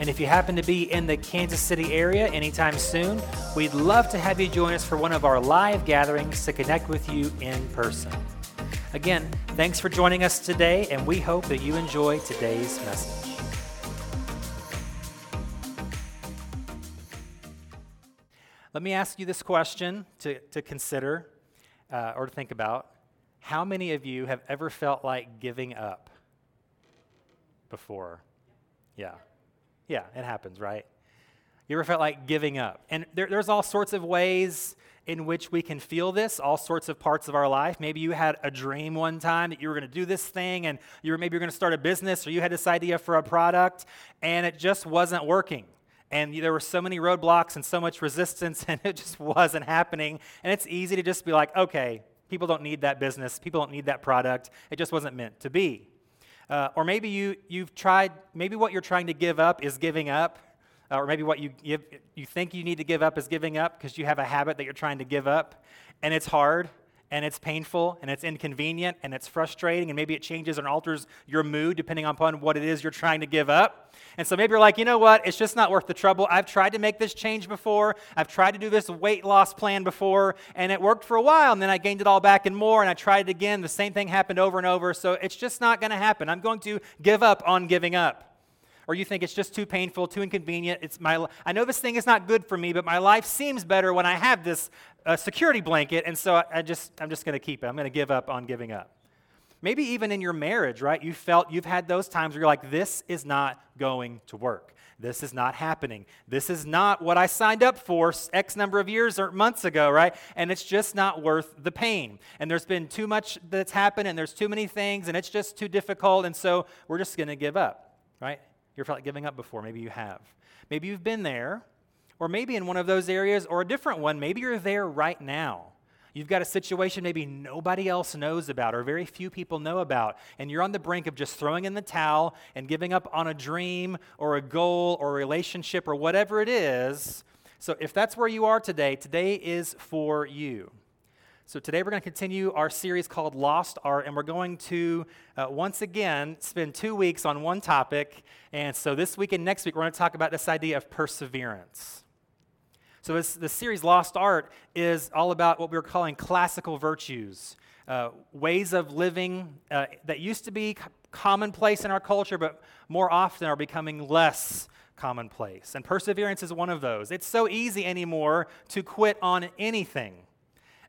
And if you happen to be in the Kansas City area anytime soon, we'd love to have you join us for one of our live gatherings to connect with you in person. Again, thanks for joining us today, and we hope that you enjoy today's message. Let me ask you this question to, to consider uh, or to think about. How many of you have ever felt like giving up before? Yeah. Yeah, it happens, right? You ever felt like giving up? And there, there's all sorts of ways in which we can feel this, all sorts of parts of our life. Maybe you had a dream one time that you were going to do this thing, and you were maybe you're going to start a business, or you had this idea for a product, and it just wasn't working. And there were so many roadblocks and so much resistance, and it just wasn't happening. And it's easy to just be like, okay, people don't need that business, people don't need that product. It just wasn't meant to be. Uh, or maybe you, you've tried, maybe what you're trying to give up is giving up. Uh, or maybe what you, you think you need to give up is giving up because you have a habit that you're trying to give up. And it's hard, and it's painful, and it's inconvenient, and it's frustrating, and maybe it changes and alters your mood depending upon what it is you're trying to give up. And so maybe you're like, you know what? It's just not worth the trouble. I've tried to make this change before. I've tried to do this weight loss plan before, and it worked for a while, and then I gained it all back and more, and I tried it again. The same thing happened over and over. So it's just not going to happen. I'm going to give up on giving up or you think it's just too painful, too inconvenient. It's my, I know this thing is not good for me, but my life seems better when I have this uh, security blanket, and so I, I just, I'm just going to keep it. I'm going to give up on giving up. Maybe even in your marriage, right? You felt you've had those times where you're like, this is not going to work. This is not happening. This is not what I signed up for X number of years or months ago, right? And it's just not worth the pain. And there's been too much that's happened, and there's too many things, and it's just too difficult, and so we're just going to give up, right? You ever felt like giving up before? Maybe you have. Maybe you've been there, or maybe in one of those areas, or a different one. Maybe you're there right now You've got a situation maybe nobody else knows about or very few people know about, and you're on the brink of just throwing in the towel and giving up on a dream or a goal or a relationship or whatever it is. So, if that's where you are today, today is for you. So, today we're going to continue our series called Lost Art, and we're going to uh, once again spend two weeks on one topic. And so, this week and next week, we're going to talk about this idea of perseverance. So, this series, Lost Art, is all about what we are calling classical virtues, uh, ways of living uh, that used to be commonplace in our culture, but more often are becoming less commonplace. And perseverance is one of those. It's so easy anymore to quit on anything.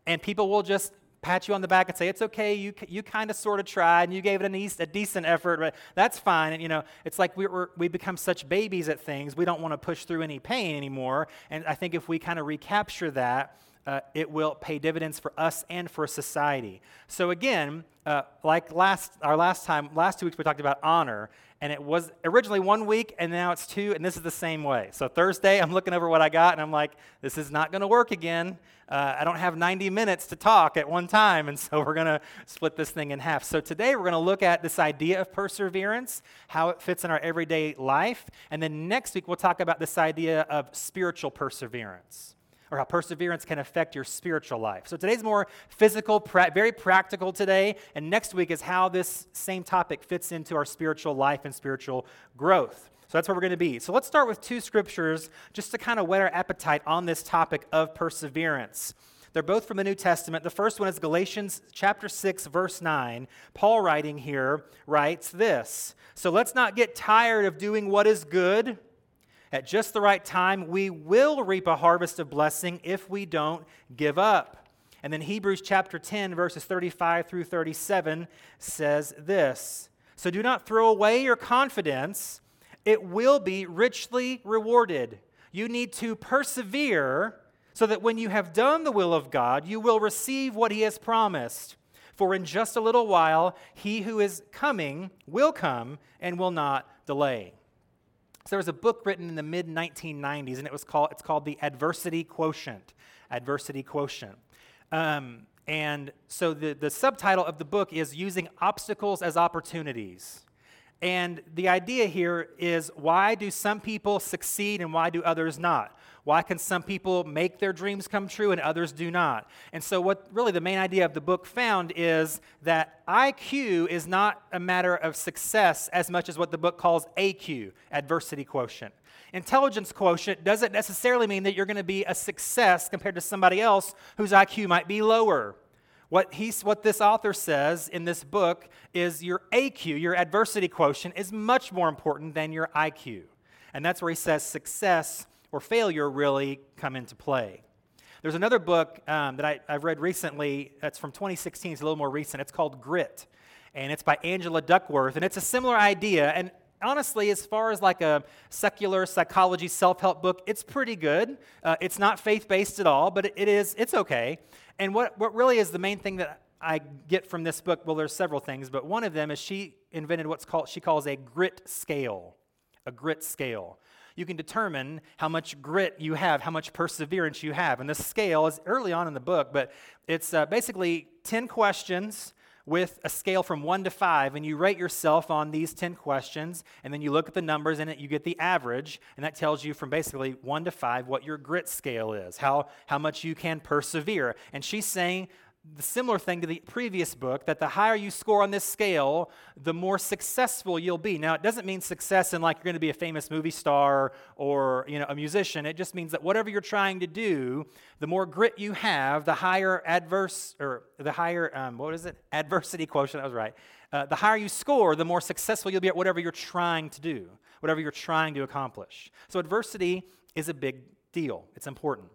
And people will just pat you on the back and say, it's okay, you, you kind of sort of tried and you gave it an east, a decent effort, but that's fine. And, you know, it's like we, we're, we become such babies at things, we don't want to push through any pain anymore. And I think if we kind of recapture that, uh, it will pay dividends for us and for society. So again, uh, like last our last time, last two weeks we talked about honor, and it was originally one week, and now it's two, and this is the same way. So Thursday, I'm looking over what I got, and I'm like, this is not going to work again. Uh, I don't have 90 minutes to talk at one time, and so we're going to split this thing in half. So today, we're going to look at this idea of perseverance, how it fits in our everyday life, and then next week, we'll talk about this idea of spiritual perseverance or how perseverance can affect your spiritual life. So today's more physical, pra- very practical today, and next week is how this same topic fits into our spiritual life and spiritual growth. So that's where we're going to be. So let's start with two scriptures just to kind of whet our appetite on this topic of perseverance. They're both from the New Testament. The first one is Galatians chapter 6 verse 9. Paul writing here writes this. So let's not get tired of doing what is good at just the right time, we will reap a harvest of blessing if we don't give up. And then Hebrews chapter 10, verses 35 through 37 says this So do not throw away your confidence, it will be richly rewarded. You need to persevere so that when you have done the will of God, you will receive what He has promised. For in just a little while, He who is coming will come and will not delay. So there was a book written in the mid 1990s, and it was called it's called the Adversity Quotient. Adversity Quotient. Um, and so the, the subtitle of the book is Using Obstacles as Opportunities. And the idea here is why do some people succeed and why do others not? Why can some people make their dreams come true and others do not? And so, what really the main idea of the book found is that IQ is not a matter of success as much as what the book calls AQ, adversity quotient. Intelligence quotient doesn't necessarily mean that you're going to be a success compared to somebody else whose IQ might be lower. What, he's, what this author says in this book is your AQ, your adversity quotient, is much more important than your IQ. And that's where he says success or failure really come into play. There's another book um, that I, have read recently that's from 2016, it's a little more recent. It's called Grit, and it's by Angela Duckworth. And it's a similar idea. And honestly, as far as like a secular psychology self help book, it's pretty good. Uh, it's not faith based at all, but it, is, it's okay. And what, what really is the main thing that I get from this book, well, there's several things, but one of them is she invented what's called, she calls a grit scale. A grit scale. You can determine how much grit you have, how much perseverance you have. And the scale is early on in the book, but it's uh, basically 10 questions with a scale from one to five, and you rate yourself on these 10 questions, and then you look at the numbers in it, you get the average, and that tells you from basically one to five what your grit scale is, how, how much you can persevere. And she's saying the similar thing to the previous book that the higher you score on this scale, the more successful you'll be. Now, it doesn't mean success in like you're going to be a famous movie star or you know a musician. It just means that whatever you're trying to do, the more grit you have, the higher adverse or the higher um, what is it adversity quotient. That was right. Uh, the higher you score, the more successful you'll be at whatever you're trying to do, whatever you're trying to accomplish. So adversity is a big deal. It's important.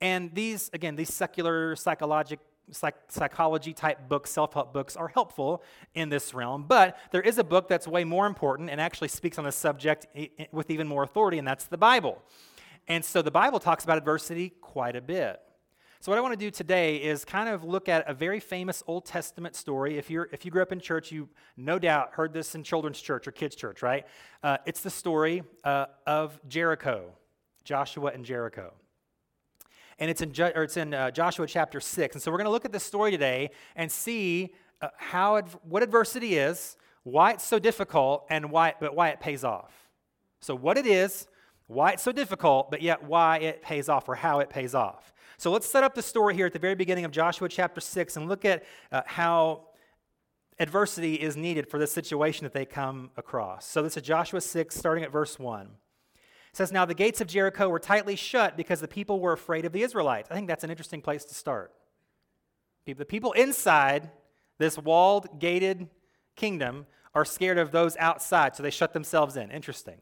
And these, again, these secular psychological psych- psychology type books, self help books, are helpful in this realm. But there is a book that's way more important and actually speaks on the subject with even more authority, and that's the Bible. And so the Bible talks about adversity quite a bit. So what I want to do today is kind of look at a very famous Old Testament story. If you're if you grew up in church, you no doubt heard this in children's church or kids' church, right? Uh, it's the story uh, of Jericho, Joshua and Jericho and it's in, or it's in uh, Joshua chapter 6. And so we're going to look at this story today and see uh, how what adversity is, why it's so difficult, and why, but why it pays off. So, what it is, why it's so difficult, but yet why it pays off or how it pays off. So, let's set up the story here at the very beginning of Joshua chapter 6 and look at uh, how adversity is needed for the situation that they come across. So, this is Joshua 6, starting at verse 1. It says, Now the gates of Jericho were tightly shut because the people were afraid of the Israelites. I think that's an interesting place to start. The people inside this walled, gated kingdom are scared of those outside, so they shut themselves in. Interesting.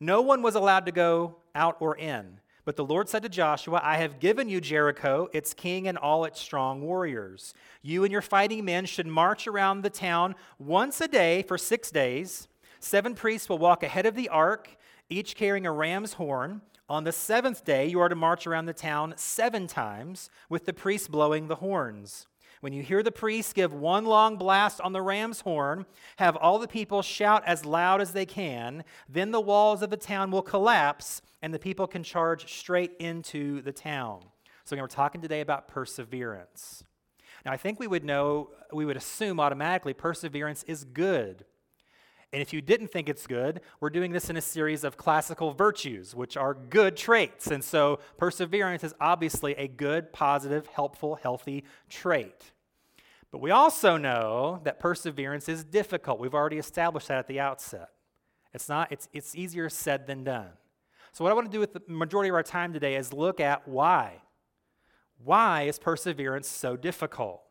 No one was allowed to go out or in. But the Lord said to Joshua, I have given you Jericho, its king, and all its strong warriors. You and your fighting men should march around the town once a day for six days. Seven priests will walk ahead of the ark each carrying a ram's horn. On the seventh day, you are to march around the town seven times, with the priests blowing the horns. When you hear the priest give one long blast on the ram's horn, have all the people shout as loud as they can. Then the walls of the town will collapse, and the people can charge straight into the town. So, again, we're talking today about perseverance. Now, I think we would know, we would assume automatically perseverance is good. And if you didn't think it's good, we're doing this in a series of classical virtues, which are good traits. And so perseverance is obviously a good, positive, helpful, healthy trait. But we also know that perseverance is difficult. We've already established that at the outset. It's not it's it's easier said than done. So what I want to do with the majority of our time today is look at why. Why is perseverance so difficult?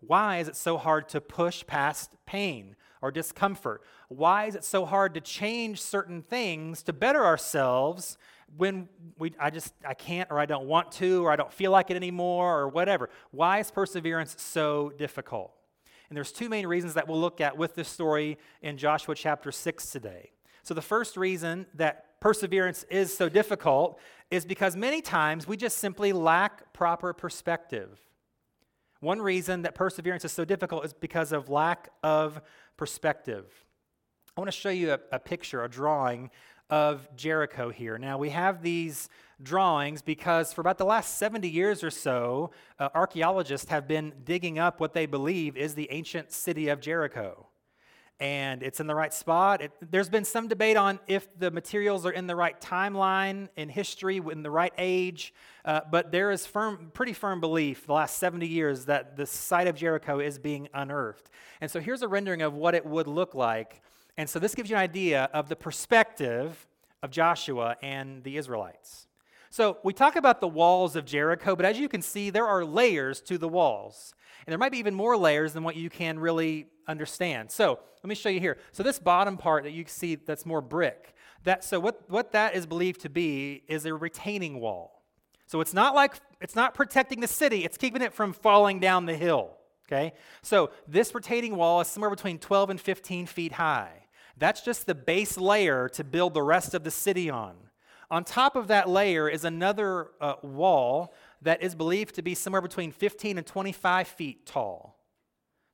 Why is it so hard to push past pain? Or discomfort? Why is it so hard to change certain things to better ourselves when we, I just, I can't or I don't want to or I don't feel like it anymore or whatever? Why is perseverance so difficult? And there's two main reasons that we'll look at with this story in Joshua chapter 6 today. So the first reason that perseverance is so difficult is because many times we just simply lack proper perspective. One reason that perseverance is so difficult is because of lack of perspective. I want to show you a, a picture, a drawing of Jericho here. Now, we have these drawings because for about the last 70 years or so, uh, archaeologists have been digging up what they believe is the ancient city of Jericho. And it's in the right spot. It, there's been some debate on if the materials are in the right timeline in history, in the right age, uh, but there is firm, pretty firm belief the last 70 years that the site of Jericho is being unearthed. And so here's a rendering of what it would look like. And so this gives you an idea of the perspective of Joshua and the Israelites. So we talk about the walls of Jericho, but as you can see, there are layers to the walls. And there might be even more layers than what you can really understand. So let me show you here. So this bottom part that you see that's more brick, that, so what, what that is believed to be is a retaining wall. So it's not like, it's not protecting the city, it's keeping it from falling down the hill. Okay? So this retaining wall is somewhere between 12 and 15 feet high. That's just the base layer to build the rest of the city on. On top of that layer is another uh, wall that is believed to be somewhere between 15 and 25 feet tall.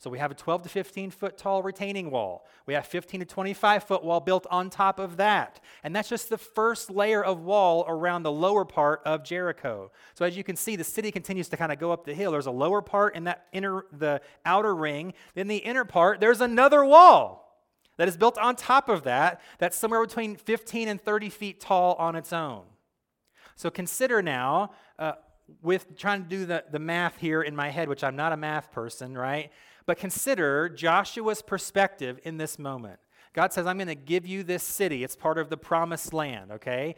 So we have a 12 to 15 foot tall retaining wall. We have 15 to 25 foot wall built on top of that. And that's just the first layer of wall around the lower part of Jericho. So as you can see, the city continues to kind of go up the hill. There's a lower part in that inner the outer ring. Then the inner part, there's another wall that is built on top of that, that's somewhere between 15 and 30 feet tall on its own. So consider now, uh, with trying to do the, the math here in my head, which I'm not a math person, right? But consider Joshua's perspective in this moment. God says, I'm going to give you this city. It's part of the promised land, okay?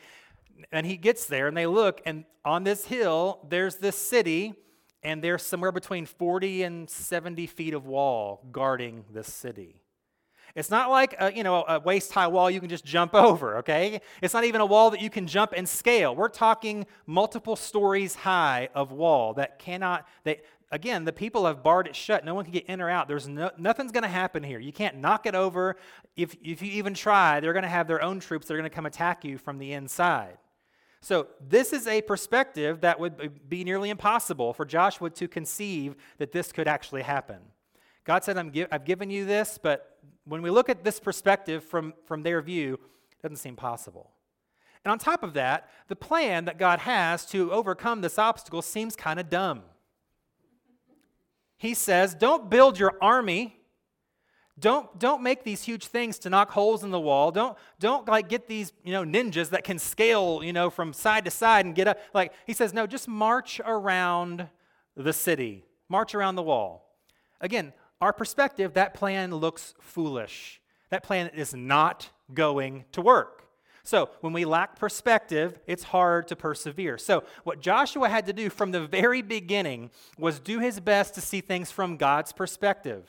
And he gets there and they look, and on this hill, there's this city, and there's somewhere between 40 and 70 feet of wall guarding this city. It's not like a, you know, a waist high wall you can just jump over, okay? It's not even a wall that you can jump and scale. We're talking multiple stories high of wall that cannot, they, again, the people have barred it shut. No one can get in or out. There's no, nothing's going to happen here. You can't knock it over. If, if you even try, they're going to have their own troops that are going to come attack you from the inside. So, this is a perspective that would be nearly impossible for Joshua to conceive that this could actually happen. God said, i have given you this, but when we look at this perspective from, from their view, it doesn't seem possible. And on top of that, the plan that God has to overcome this obstacle seems kind of dumb. He says, Don't build your army. Don't, don't make these huge things to knock holes in the wall. Don't, don't like get these you know, ninjas that can scale you know, from side to side and get up. Like he says, no, just march around the city. March around the wall. Again, our perspective, that plan looks foolish. That plan is not going to work. So, when we lack perspective, it's hard to persevere. So, what Joshua had to do from the very beginning was do his best to see things from God's perspective.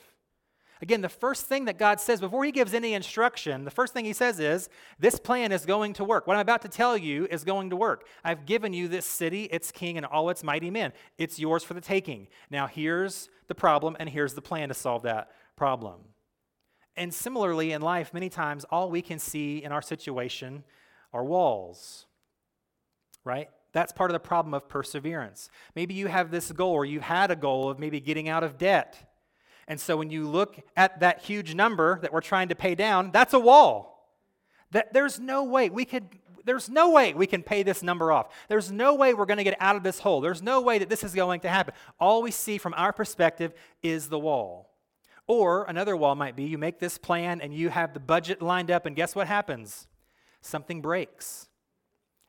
Again, the first thing that God says before he gives any instruction, the first thing he says is, This plan is going to work. What I'm about to tell you is going to work. I've given you this city, its king, and all its mighty men. It's yours for the taking. Now, here's the problem, and here's the plan to solve that problem. And similarly, in life, many times all we can see in our situation are walls, right? That's part of the problem of perseverance. Maybe you have this goal, or you've had a goal of maybe getting out of debt and so when you look at that huge number that we're trying to pay down, that's a wall. That there's no way we could there's no way we can pay this number off. There's no way we're going to get out of this hole. There's no way that this is going to happen. All we see from our perspective is the wall. Or another wall might be you make this plan and you have the budget lined up, and guess what happens? Something breaks.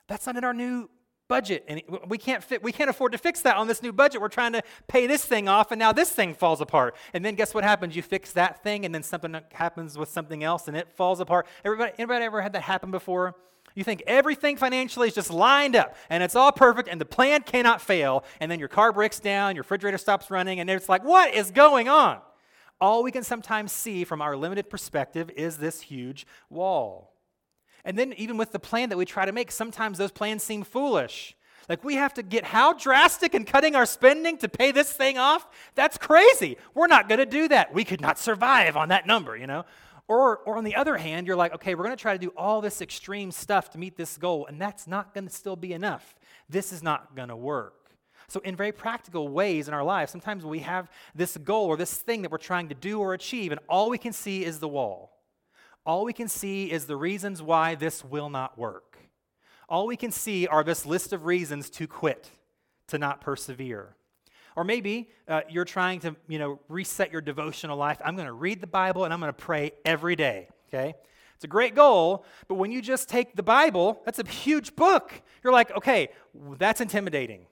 That's not in our new budget and we can't fit we can't afford to fix that on this new budget. We're trying to pay this thing off and now this thing falls apart. And then guess what happens? You fix that thing and then something happens with something else and it falls apart. Everybody anybody ever had that happen before? You think everything financially is just lined up and it's all perfect and the plan cannot fail and then your car breaks down your refrigerator stops running and it's like what is going on? All we can sometimes see from our limited perspective is this huge wall and then, even with the plan that we try to make, sometimes those plans seem foolish. Like, we have to get how drastic in cutting our spending to pay this thing off? That's crazy. We're not going to do that. We could not survive on that number, you know? Or, or on the other hand, you're like, okay, we're going to try to do all this extreme stuff to meet this goal, and that's not going to still be enough. This is not going to work. So, in very practical ways in our lives, sometimes we have this goal or this thing that we're trying to do or achieve, and all we can see is the wall. All we can see is the reasons why this will not work. All we can see are this list of reasons to quit, to not persevere. Or maybe uh, you're trying to, you know, reset your devotional life. I'm going to read the Bible and I'm going to pray every day, okay? It's a great goal, but when you just take the Bible, that's a huge book. You're like, okay, that's intimidating.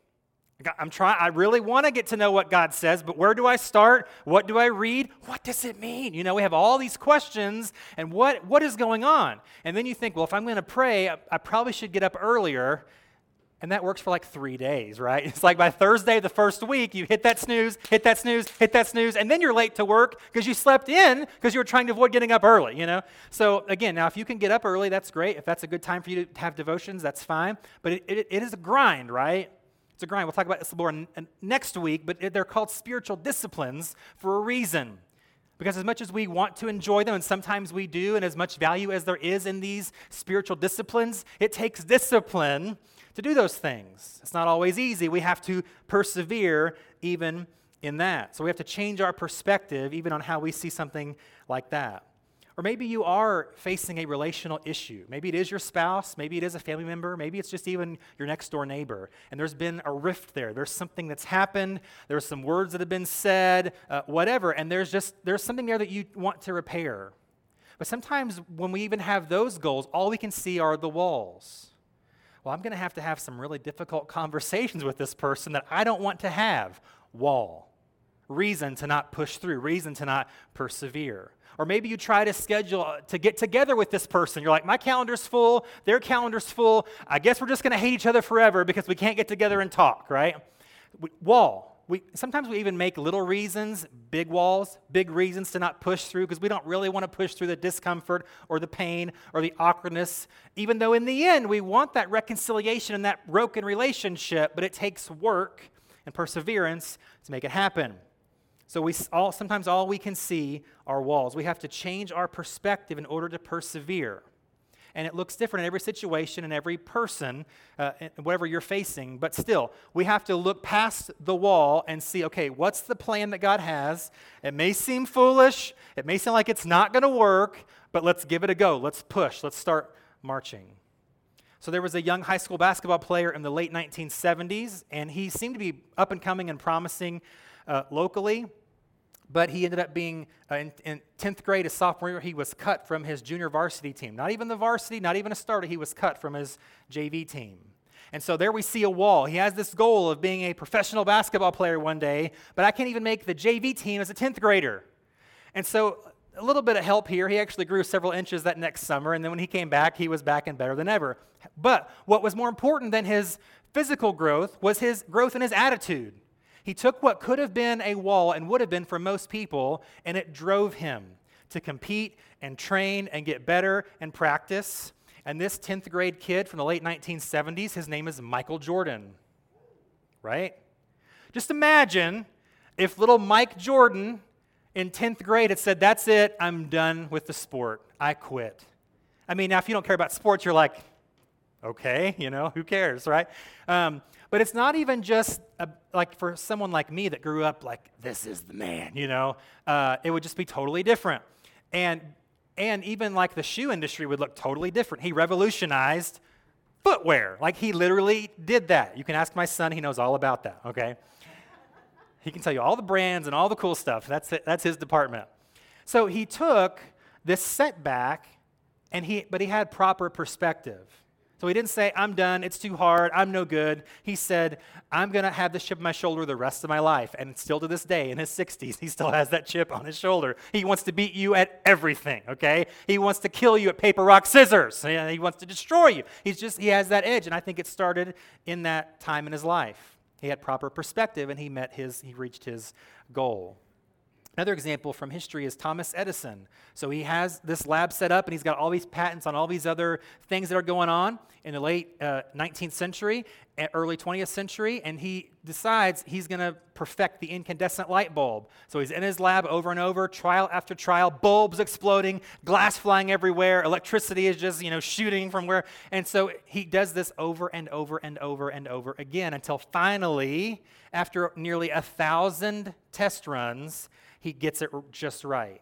I'm trying, I really want to get to know what God says, but where do I start? What do I read? What does it mean? You know, we have all these questions, and what, what is going on? And then you think, well, if I'm going to pray, I, I probably should get up earlier. And that works for like three days, right? It's like by Thursday, the first week, you hit that snooze, hit that snooze, hit that snooze, and then you're late to work because you slept in because you were trying to avoid getting up early, you know? So, again, now if you can get up early, that's great. If that's a good time for you to have devotions, that's fine. But it, it, it is a grind, right? It's a grind. We'll talk about this more uh, next week, but they're called spiritual disciplines for a reason. Because as much as we want to enjoy them, and sometimes we do, and as much value as there is in these spiritual disciplines, it takes discipline to do those things. It's not always easy. We have to persevere even in that. So we have to change our perspective even on how we see something like that. Or maybe you are facing a relational issue. Maybe it is your spouse, maybe it is a family member, maybe it's just even your next door neighbor. And there's been a rift there. There's something that's happened, there's some words that have been said, uh, whatever, and there's just there's something there that you want to repair. But sometimes when we even have those goals, all we can see are the walls. Well, I'm going to have to have some really difficult conversations with this person that I don't want to have. Wall. Reason to not push through, reason to not persevere. Or maybe you try to schedule uh, to get together with this person. You're like, my calendar's full, their calendar's full. I guess we're just going to hate each other forever because we can't get together and talk, right? Wall. We, sometimes we even make little reasons, big walls, big reasons to not push through because we don't really want to push through the discomfort or the pain or the awkwardness, even though in the end we want that reconciliation and that broken relationship, but it takes work and perseverance to make it happen. So we all, sometimes all we can see are walls. We have to change our perspective in order to persevere. And it looks different in every situation and every person, uh, whatever you're facing. But still, we have to look past the wall and see okay, what's the plan that God has? It may seem foolish, it may seem like it's not going to work, but let's give it a go. Let's push, let's start marching. So there was a young high school basketball player in the late 1970s, and he seemed to be up and coming and promising uh, locally, but he ended up being uh, in, in 10th grade, a sophomore year, he was cut from his junior varsity team. Not even the varsity, not even a starter, he was cut from his JV team. And so there we see a wall. He has this goal of being a professional basketball player one day, but I can't even make the JV team as a 10th grader. And so a little bit of help here. He actually grew several inches that next summer, and then when he came back, he was back and better than ever. But what was more important than his physical growth was his growth in his attitude. He took what could have been a wall and would have been for most people, and it drove him to compete and train and get better and practice. And this 10th grade kid from the late 1970s, his name is Michael Jordan. Right? Just imagine if little Mike Jordan in 10th grade had said, That's it, I'm done with the sport, I quit. I mean, now if you don't care about sports, you're like, okay, you know, who cares, right? Um, but it's not even just a, like for someone like me that grew up like, this is the man, you know, uh, it would just be totally different. And, and even like the shoe industry would look totally different. He revolutionized footwear. Like he literally did that. You can ask my son, he knows all about that, okay? he can tell you all the brands and all the cool stuff. That's, it, that's his department. So he took this setback, and he, but he had proper perspective. So he didn't say, I'm done, it's too hard, I'm no good. He said, I'm going to have this chip on my shoulder the rest of my life. And still to this day, in his 60s, he still has that chip on his shoulder. He wants to beat you at everything, okay? He wants to kill you at paper, rock, scissors. He wants to destroy you. He's just, he has that edge. And I think it started in that time in his life. He had proper perspective and he met his, he reached his goal. Another example from history is Thomas Edison. So he has this lab set up and he's got all these patents on all these other things that are going on in the late uh, 19th century, early 20th century, and he decides he's going to perfect the incandescent light bulb. So he's in his lab over and over, trial after trial, bulbs exploding, glass flying everywhere, electricity is just, you know, shooting from where. And so he does this over and over and over and over again until finally, after nearly a thousand test runs, he gets it just right.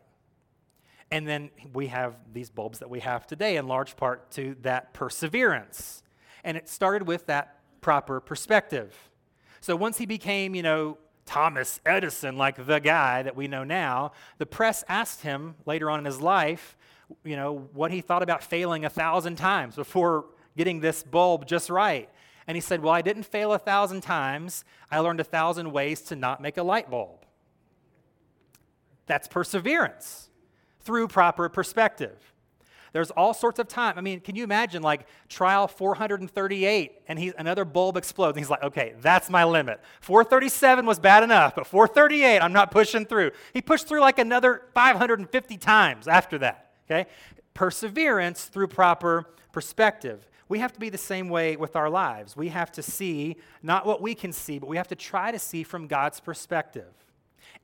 And then we have these bulbs that we have today in large part to that perseverance. And it started with that proper perspective. So once he became, you know, Thomas Edison, like the guy that we know now, the press asked him later on in his life, you know, what he thought about failing a thousand times before getting this bulb just right. And he said, Well, I didn't fail a thousand times. I learned a thousand ways to not make a light bulb. That's perseverance through proper perspective. There's all sorts of time. I mean, can you imagine like trial 438 and he's another bulb explodes and he's like, okay, that's my limit. 437 was bad enough, but 438, I'm not pushing through. He pushed through like another 550 times after that. Okay? Perseverance through proper perspective. We have to be the same way with our lives. We have to see not what we can see, but we have to try to see from God's perspective.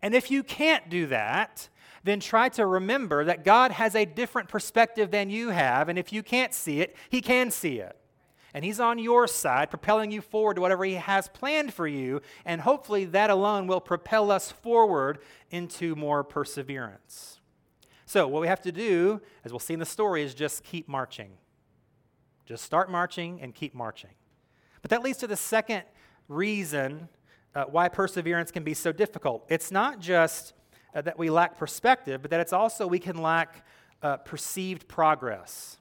And if you can't do that, then try to remember that God has a different perspective than you have. And if you can't see it, He can see it. And He's on your side, propelling you forward to whatever He has planned for you. And hopefully, that alone will propel us forward into more perseverance. So, what we have to do, as we'll see in the story, is just keep marching. Just start marching and keep marching. But that leads to the second reason uh, why perseverance can be so difficult. It's not just uh, that we lack perspective, but that it's also we can lack uh, perceived progress.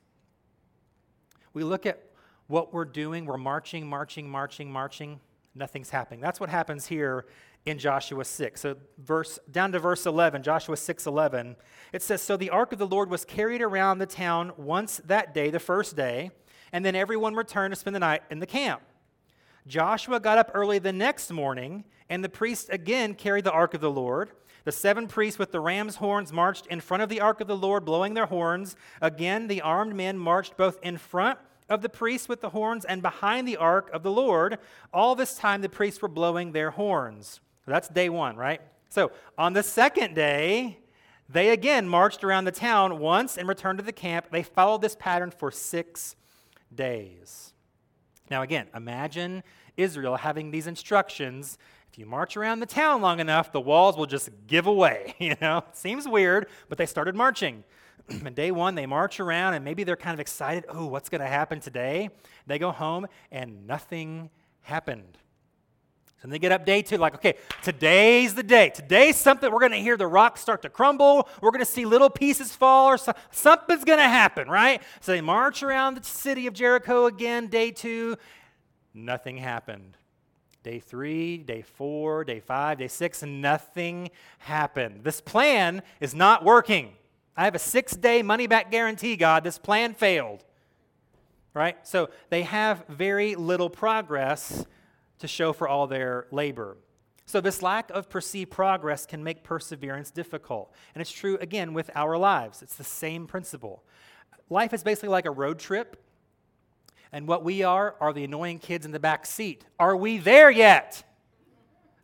We look at what we're doing, we're marching, marching, marching, marching, nothing's happening. That's what happens here in Joshua 6. So verse down to verse 11, Joshua 6:11, it says so the ark of the Lord was carried around the town once that day, the first day, and then everyone returned to spend the night in the camp. Joshua got up early the next morning, and the priests again carried the ark of the Lord. The seven priests with the ram's horns marched in front of the ark of the Lord, blowing their horns. Again, the armed men marched both in front of the priests with the horns and behind the ark of the Lord. All this time, the priests were blowing their horns. That's day one, right? So on the second day, they again marched around the town once and returned to the camp. They followed this pattern for six days. Now, again, imagine Israel having these instructions if you march around the town long enough, the walls will just give away. You know, seems weird, but they started marching. and day one, they march around, and maybe they're kind of excited. Oh, what's going to happen today? They go home, and nothing happened. So they get up day two, like, okay, today's the day. Today's something we're going to hear the rocks start to crumble. We're going to see little pieces fall, or so, something's going to happen, right? So they march around the city of Jericho again, day two. Nothing happened. Day three, day four, day five, day six, nothing happened. This plan is not working. I have a six day money back guarantee, God. This plan failed. Right? So they have very little progress to show for all their labor. So, this lack of perceived progress can make perseverance difficult. And it's true, again, with our lives. It's the same principle. Life is basically like a road trip and what we are are the annoying kids in the back seat. Are we there yet?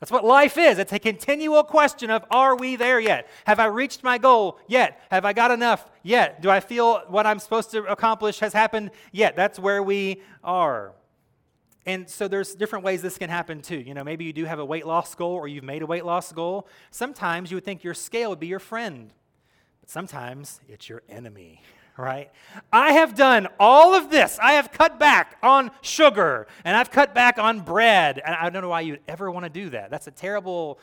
That's what life is. It's a continual question of are we there yet? Have I reached my goal yet? Have I got enough yet? Do I feel what I'm supposed to accomplish has happened yet? That's where we are. And so there's different ways this can happen too. You know, maybe you do have a weight loss goal or you've made a weight loss goal. Sometimes you would think your scale would be your friend, but sometimes it's your enemy right? I have done all of this. I have cut back on sugar and I've cut back on bread. And I don't know why you'd ever want to do that. That's a terrible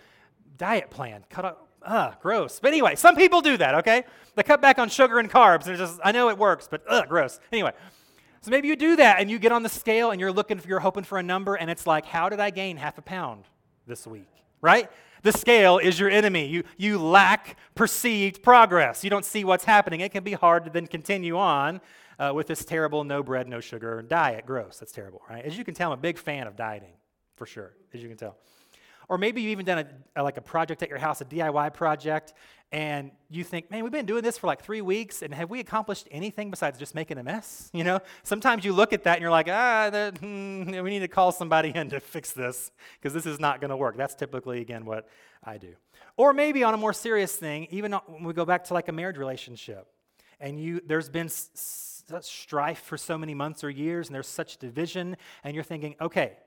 diet plan. Cut up, ugh, gross. But anyway, some people do that, okay? They cut back on sugar and carbs. And just, I know it works, but ugh, gross. Anyway, so maybe you do that and you get on the scale and you're looking for, you're hoping for a number and it's like, how did I gain half a pound this week, right? The scale is your enemy. You, you lack perceived progress. You don't see what's happening. It can be hard to then continue on uh, with this terrible no bread, no sugar diet. Gross. That's terrible, right? As you can tell, I'm a big fan of dieting, for sure, as you can tell. Or maybe you've even done a, a, like a project at your house, a DIY project, and you think, man, we've been doing this for like three weeks, and have we accomplished anything besides just making a mess? You know, sometimes you look at that and you're like, ah, hmm, we need to call somebody in to fix this because this is not going to work. That's typically, again, what I do. Or maybe on a more serious thing, even when we go back to like a marriage relationship, and you there's been strife for so many months or years, and there's such division, and you're thinking, okay,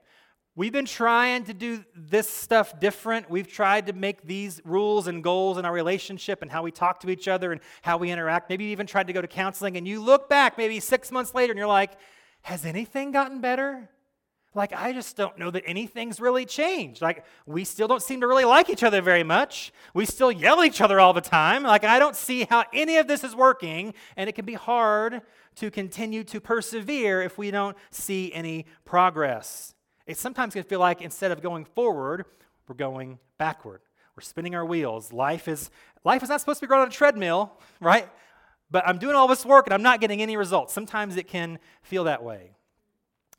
We've been trying to do this stuff different. We've tried to make these rules and goals in our relationship and how we talk to each other and how we interact. Maybe you even tried to go to counseling and you look back maybe six months later and you're like, has anything gotten better? Like, I just don't know that anything's really changed. Like, we still don't seem to really like each other very much. We still yell at each other all the time. Like, I don't see how any of this is working. And it can be hard to continue to persevere if we don't see any progress. It sometimes can feel like instead of going forward, we're going backward. We're spinning our wheels. Life is, life is not supposed to be going on a treadmill, right? But I'm doing all this work and I'm not getting any results. Sometimes it can feel that way.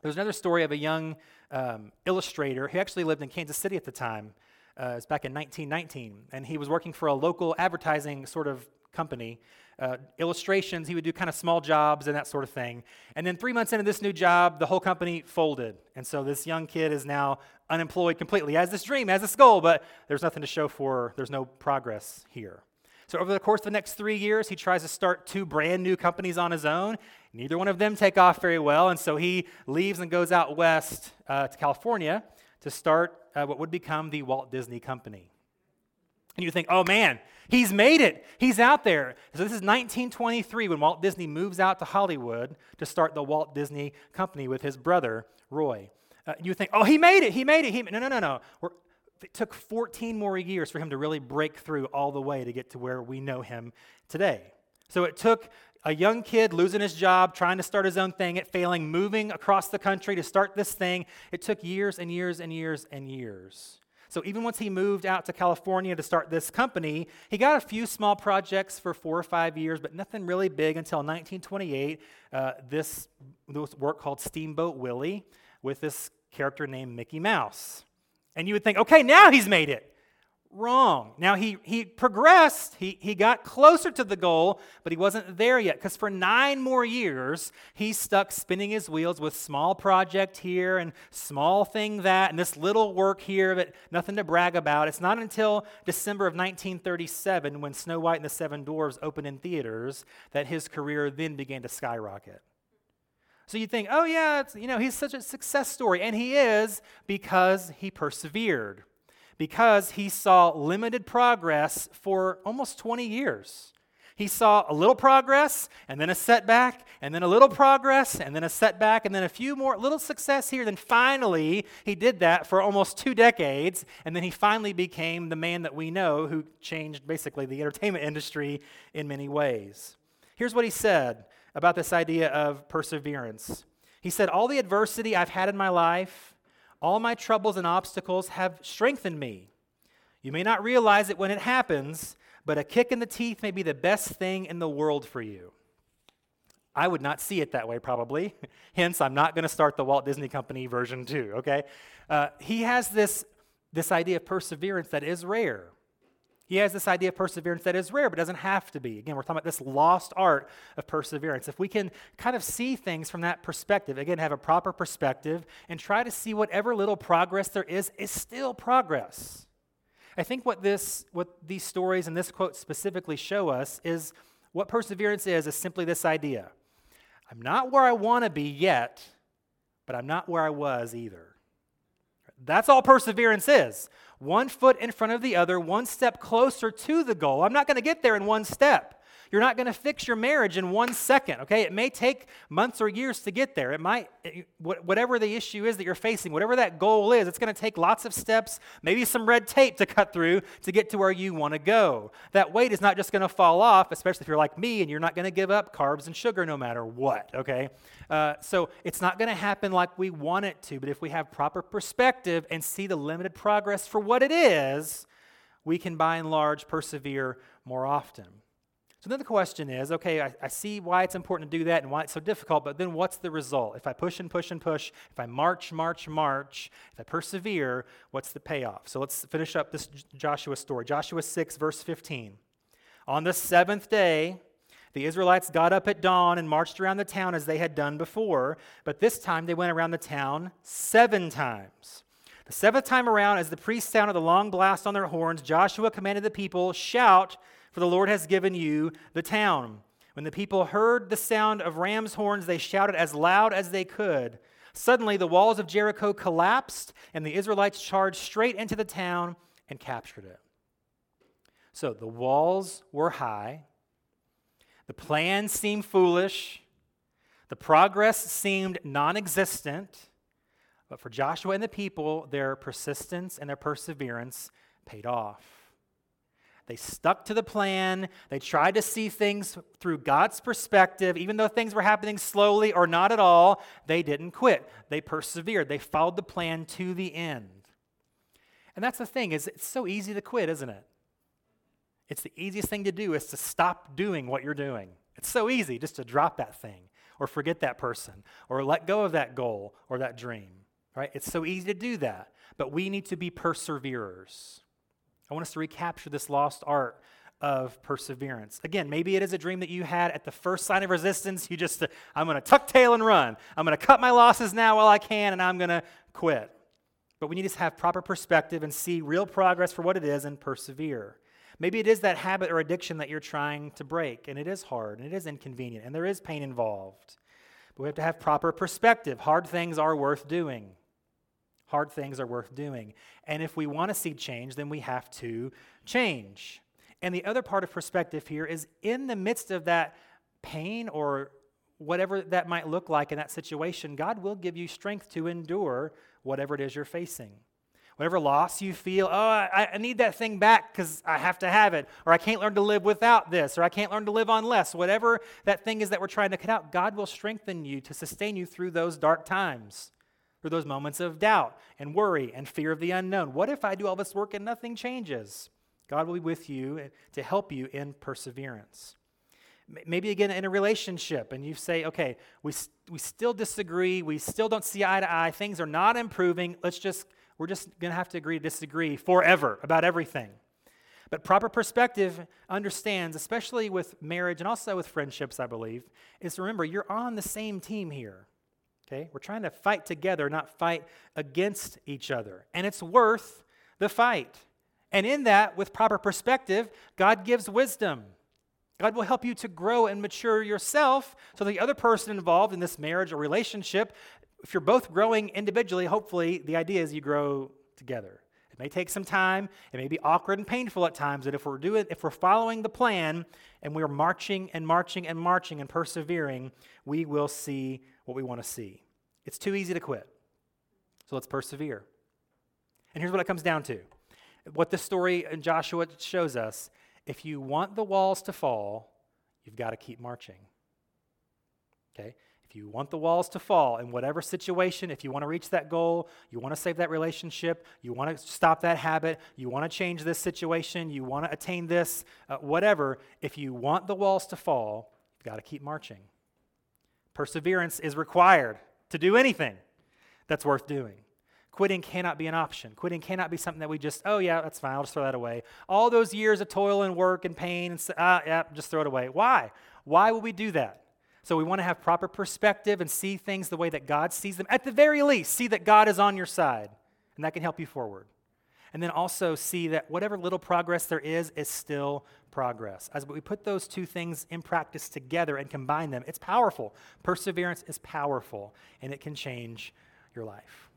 There's another story of a young um, illustrator who actually lived in Kansas City at the time. Uh, it's back in 1919, and he was working for a local advertising sort of company uh, illustrations. He would do kind of small jobs and that sort of thing. And then three months into this new job, the whole company folded. And so this young kid is now unemployed completely. He has this dream, has this goal, but there's nothing to show for, there's no progress here. So over the course of the next three years, he tries to start two brand new companies on his own. Neither one of them take off very well, and so he leaves and goes out west uh, to California to start uh, what would become the Walt Disney Company. And you think, oh man, he's made it. He's out there. So this is 1923 when Walt Disney moves out to Hollywood to start the Walt Disney Company with his brother, Roy. Uh, you think, oh, he made it. He made it. He, no, no, no, no. We're, it took 14 more years for him to really break through all the way to get to where we know him today. So it took a young kid losing his job, trying to start his own thing, it failing, moving across the country to start this thing. It took years and years and years and years. So even once he moved out to California to start this company, he got a few small projects for four or five years, but nothing really big until 1928. Uh, this, this work called Steamboat Willie with this character named Mickey Mouse. And you would think, okay, now he's made it. Wrong. Now he, he progressed, he, he got closer to the goal, but he wasn't there yet because for nine more years, he stuck spinning his wheels with small project here and small thing that and this little work here, but nothing to brag about. It's not until December of 1937 when Snow White and the Seven Dwarfs opened in theaters that his career then began to skyrocket. So you think, oh yeah, you know, he's such a success story, and he is because he persevered because he saw limited progress for almost 20 years. He saw a little progress, and then a setback, and then a little progress, and then a setback, and then a few more little success here. Then finally, he did that for almost two decades, and then he finally became the man that we know who changed basically the entertainment industry in many ways. Here's what he said about this idea of perseverance. He said, All the adversity I've had in my life, all my troubles and obstacles have strengthened me. You may not realize it when it happens, but a kick in the teeth may be the best thing in the world for you. I would not see it that way, probably. Hence, I'm not going to start the Walt Disney Company version two, okay? Uh, he has this, this idea of perseverance that is rare. He has this idea of perseverance that is rare, but doesn't have to be. Again, we're talking about this lost art of perseverance. If we can kind of see things from that perspective, again, have a proper perspective, and try to see whatever little progress there is, is still progress. I think what this, what these stories and this quote specifically show us is what perseverance is, is simply this idea. I'm not where I want to be yet, but I'm not where I was either. That's all perseverance is one foot in front of the other, one step closer to the goal. I'm not going to get there in one step. You're not going to fix your marriage in one second, okay? It may take months or years to get there. It might, whatever the issue is that you're facing, whatever that goal is, it's going to take lots of steps, maybe some red tape to cut through to get to where you want to go. That weight is not just going to fall off, especially if you're like me and you're not going to give up carbs and sugar no matter what, okay? Uh, so it's not going to happen like we want it to, but if we have proper perspective and see the limited progress for what it is, we can by and large persevere more often. So then the question is okay, I, I, see why it's important to do that and why it's so difficult, but then what's the result? If I push and push and push, if I march, march, march, if I persevere, what's the payoff? So let's finish up this Joshua story. Joshua 6, verse 15. On the seventh day, the Israelites got up at dawn and marched around the town as they had done before, but this time they went around the town seven times. The seventh time around, as the priests sounded the long blast on their horns, Joshua commanded the people, Shout! For the Lord has given you the town. When the people heard the sound of ram's horns, they shouted as loud as they could. Suddenly, the walls of Jericho collapsed, and the Israelites charged straight into the town and captured it. So the walls were high, the plan seemed foolish, the progress seemed non existent, but for Joshua and the people, their persistence and their perseverance paid off. They stuck to the plan. They tried to see things through God's perspective. Even though things were happening slowly or not at all, they didn't quit. They persevered. They followed the plan to the end. And that's the thing is it's so easy to quit, isn't it? It's the easiest thing to do is to stop doing what you're doing. It's so easy just to drop that thing or forget that person or let go of that goal or that dream, right? It's so easy to do that. But we need to be perseverers. I want us to recapture this lost art of perseverance. Again, maybe it is a dream that you had at the first sign of resistance. You just, I'm going to tuck tail and run. I'm going to cut my losses now while I can, and I'm going to quit. But we need to have proper perspective and see real progress for what it is and persevere. Maybe it is that habit or addiction that you're trying to break, and it is hard, and it is inconvenient, and there is pain involved. But we have to have proper perspective. Hard things are worth doing. Hard things are worth doing. And if we want to see change, then we have to change. And the other part of perspective here is in the midst of that pain or whatever that might look like in that situation, God will give you strength to endure whatever it is you're facing. Whatever loss you feel, oh, I, I need that thing back because I have to have it, or I can't learn to live without this, or I can't learn to live on less. Whatever that thing is that we're trying to cut out, God will strengthen you to sustain you through those dark times or those moments of doubt and worry and fear of the unknown. What if I do all this work and nothing changes? God will be with you eh, to help you in perseverance. Maybe again in a relationship, and you say, okay, we, we still disagree, we still don't see eye to eye, things are not improving. Let's just, we're just to have to agree to disagree forever about everything. But proper perspective understands, especially with marriage and also with friendships, I believe, is remember you're on the same team here. Okay? We're trying to fight together, not fight against each other. And it's worth the fight. And in that, with proper perspective, God gives wisdom. God will help you to grow and mature yourself so the other person involved in this marriage or relationship, if you're both growing individually, hopefully the idea is you grow together. It may take some time, it may be awkward and painful at times, but if we're doing if we're following the plan and we're marching and marching and marching and persevering, we will see what we want to see. It's too easy to quit. So let's persevere. And here's what it comes down to what the story in Joshua shows us if you want the walls to fall, you've got to keep marching. Okay? If you want the walls to fall in whatever situation, if you want to reach that goal, you want to save that relationship, you want to stop that habit, you want to change this situation, you want to attain this, uh, whatever, if you want the walls to fall, you've got to keep marching. Perseverance is required to do anything that's worth doing. Quitting cannot be an option. Quitting cannot be something that we just, oh, yeah, that's fine, I'll just throw that away. All those years of toil and work and pain, and ah, yeah, just throw it away. Why? Why will we do that? So we want to have proper perspective and see things the way that God sees them. At the very least, see that God is on your side, and that can help you forward. And then also see that whatever little progress there is, is still progress. As we put those two things in practice together and combine them, it's powerful. Perseverance is powerful, and it can change your life.